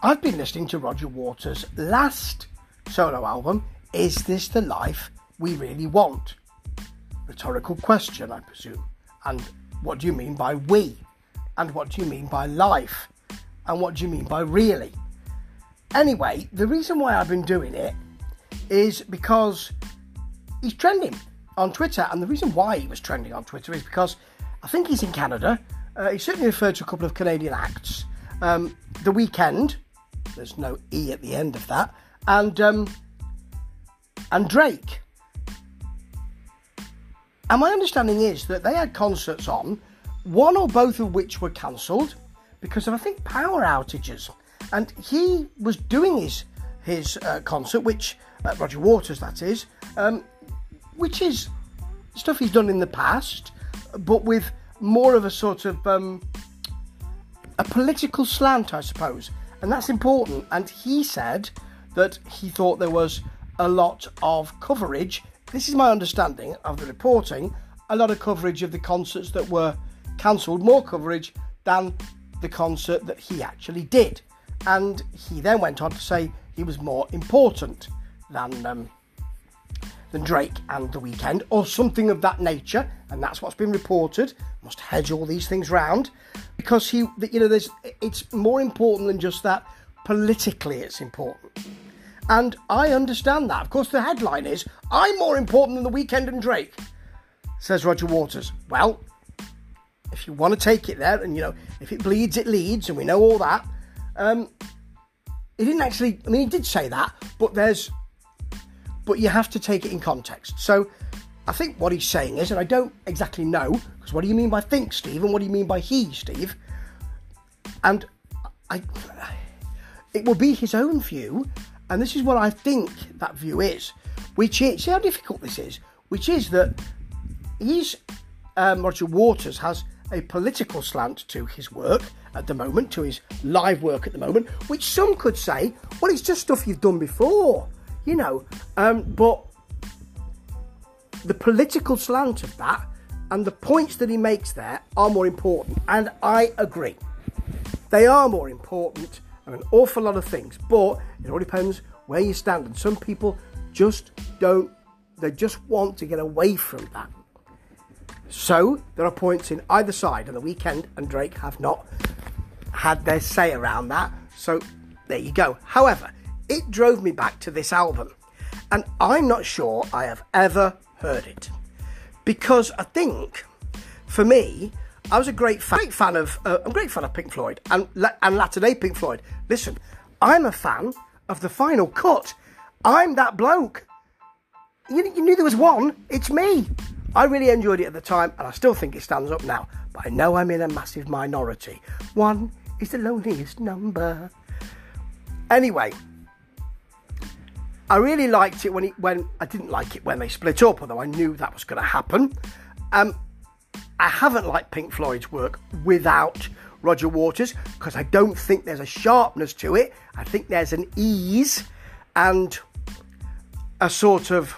I've been listening to Roger Waters' last solo album, Is This the Life We Really Want? Rhetorical question, I presume. And what do you mean by we? And what do you mean by life? And what do you mean by really? Anyway, the reason why I've been doing it is because he's trending on Twitter. And the reason why he was trending on Twitter is because I think he's in Canada. Uh, he certainly referred to a couple of Canadian acts. Um, the Weeknd, there's no E at the end of that, and um, and Drake. And my understanding is that they had concerts on, one or both of which were cancelled because of I think power outages. And he was doing his his uh, concert, which uh, Roger Waters, that is, um, which is stuff he's done in the past, but with more of a sort of um, a political slant, I suppose, and that's important. And he said that he thought there was a lot of coverage. This is my understanding of the reporting. A lot of coverage of the concerts that were cancelled, more coverage than the concert that he actually did. And he then went on to say he was more important than um, than Drake and The Weeknd, or something of that nature, and that's what's been reported. Must hedge all these things round because he, you know, there's it's more important than just that. Politically, it's important, and I understand that. Of course, the headline is "I'm more important than The Weeknd and Drake," says Roger Waters. Well, if you want to take it there, and you know, if it bleeds, it leads, and we know all that. Um, he didn't actually. I mean, he did say that, but there's but you have to take it in context. So I think what he's saying is, and I don't exactly know, because what do you mean by think, Steve, and what do you mean by he, Steve? And I, it will be his own view, and this is what I think that view is, which is, see how difficult this is, which is that he's, um, Roger Waters has a political slant to his work at the moment, to his live work at the moment, which some could say, well, it's just stuff you've done before you know. Um, but the political slant of that and the points that he makes there are more important, and I agree. They are more important and an awful lot of things, but it all depends where you stand. And some people just don't, they just want to get away from that. So there are points in either side, and the Weeknd and Drake have not had their say around that. So there you go. However, it drove me back to this album. And I'm not sure I have ever heard it. Because I think, for me, I was a great fan, great fan of, uh, I'm a great fan of Pink Floyd and, and latter day Pink Floyd. Listen, I'm a fan of the final cut. I'm that bloke. You, you knew there was one. It's me. I really enjoyed it at the time, and I still think it stands up now. But I know I'm in a massive minority. One is the loneliest number. Anyway, I really liked it when he, when I didn't like it when they split up, although I knew that was going to happen. Um, I haven't liked Pink Floyd's work without Roger Waters because I don't think there's a sharpness to it. I think there's an ease and a sort of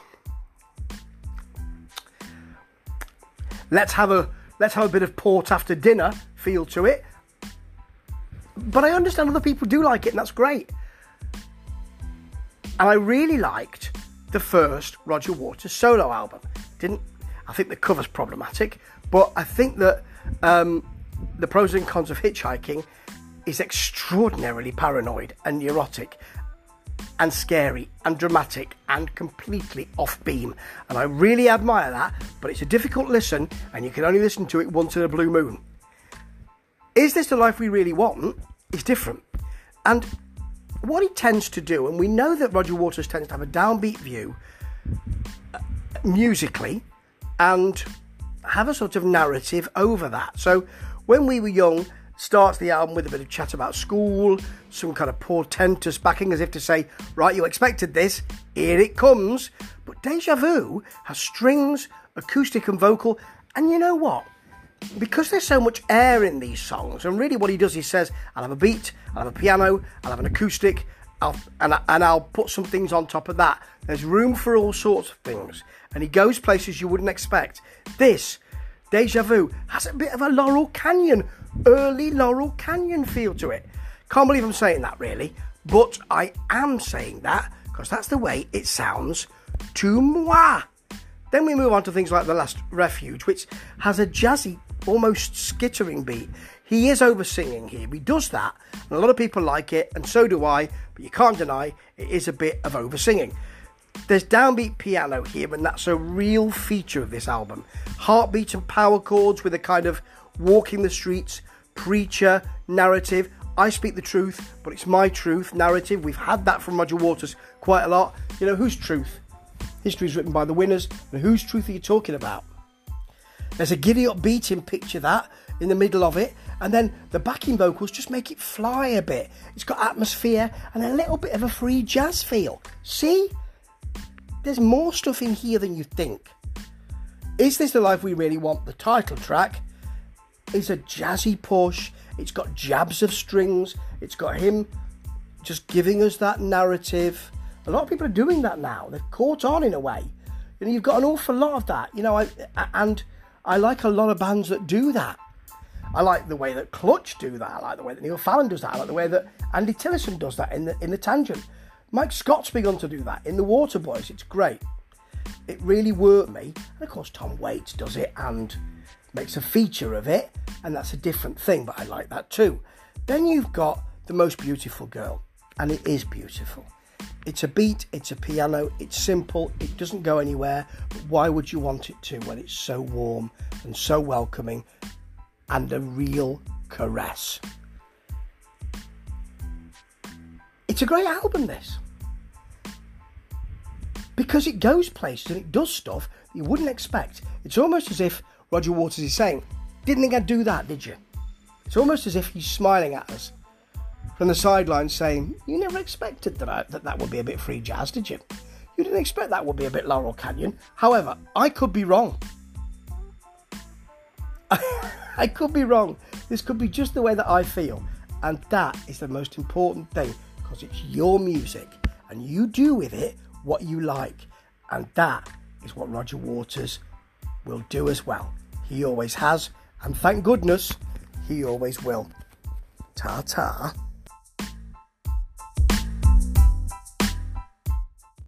let's have a let's have a bit of port after dinner feel to it. But I understand other people do like it, and that's great. And I really liked the first Roger Waters solo album. Didn't I think the cover's problematic, but I think that um, the pros and cons of hitchhiking is extraordinarily paranoid and neurotic and scary and dramatic and completely off beam. And I really admire that, but it's a difficult listen and you can only listen to it once in a blue moon. Is this the life we really want? Is different. And what he tends to do, and we know that Roger Waters tends to have a downbeat view uh, musically and have a sort of narrative over that. So when we were young, starts the album with a bit of chat about school, some kind of portentous backing as if to say, right, you expected this, here it comes. But Deja Vu has strings, acoustic and vocal, and you know what? Because there's so much air in these songs, and really what he does, he says, I'll have a beat, I'll have a piano, I'll have an acoustic, I'll, and, and I'll put some things on top of that. There's room for all sorts of things, and he goes places you wouldn't expect. This, Deja Vu, has a bit of a Laurel Canyon, early Laurel Canyon feel to it. Can't believe I'm saying that really, but I am saying that because that's the way it sounds to moi. Then we move on to things like The Last Refuge, which has a jazzy, almost skittering beat. He is over singing here. He does that, and a lot of people like it, and so do I, but you can't deny it is a bit of over singing. There's downbeat piano here, and that's a real feature of this album. Heartbeat and power chords with a kind of walking the streets, preacher, narrative. I speak the truth, but it's my truth narrative. We've had that from Roger Waters quite a lot. You know, whose truth? History is written by the winners, and whose truth are you talking about? There's a giddy up beating picture that in the middle of it, and then the backing vocals just make it fly a bit. It's got atmosphere and a little bit of a free jazz feel. See? There's more stuff in here than you think. Is This the Life We Really Want? The title track is a jazzy push. It's got jabs of strings. It's got him just giving us that narrative. A lot of people are doing that now. They've caught on in a way. You've got an awful lot of that. You know, I, and I like a lot of bands that do that. I like the way that Clutch do that. I like the way that Neil Fallon does that. I like the way that Andy Tillison does that in the in the Tangent. Mike Scott's begun to do that in the Waterboys. It's great. It really worked me. And of course, Tom Waits does it and makes a feature of it, and that's a different thing. But I like that too. Then you've got the most beautiful girl, and it is beautiful. It's a beat, it's a piano, it's simple, it doesn't go anywhere. But why would you want it to when it's so warm and so welcoming and a real caress? It's a great album, this. Because it goes places and it does stuff you wouldn't expect. It's almost as if Roger Waters is saying, Didn't think I'd do that, did you? It's almost as if he's smiling at us from the sidelines saying, You never expected that, I, that that would be a bit free jazz, did you? You didn't expect that would be a bit Laurel Canyon. However, I could be wrong. I could be wrong. This could be just the way that I feel. And that is the most important thing because it's your music and you do with it what you like. And that is what Roger Waters will do as well. He always has, and thank goodness he always will. Ta ta.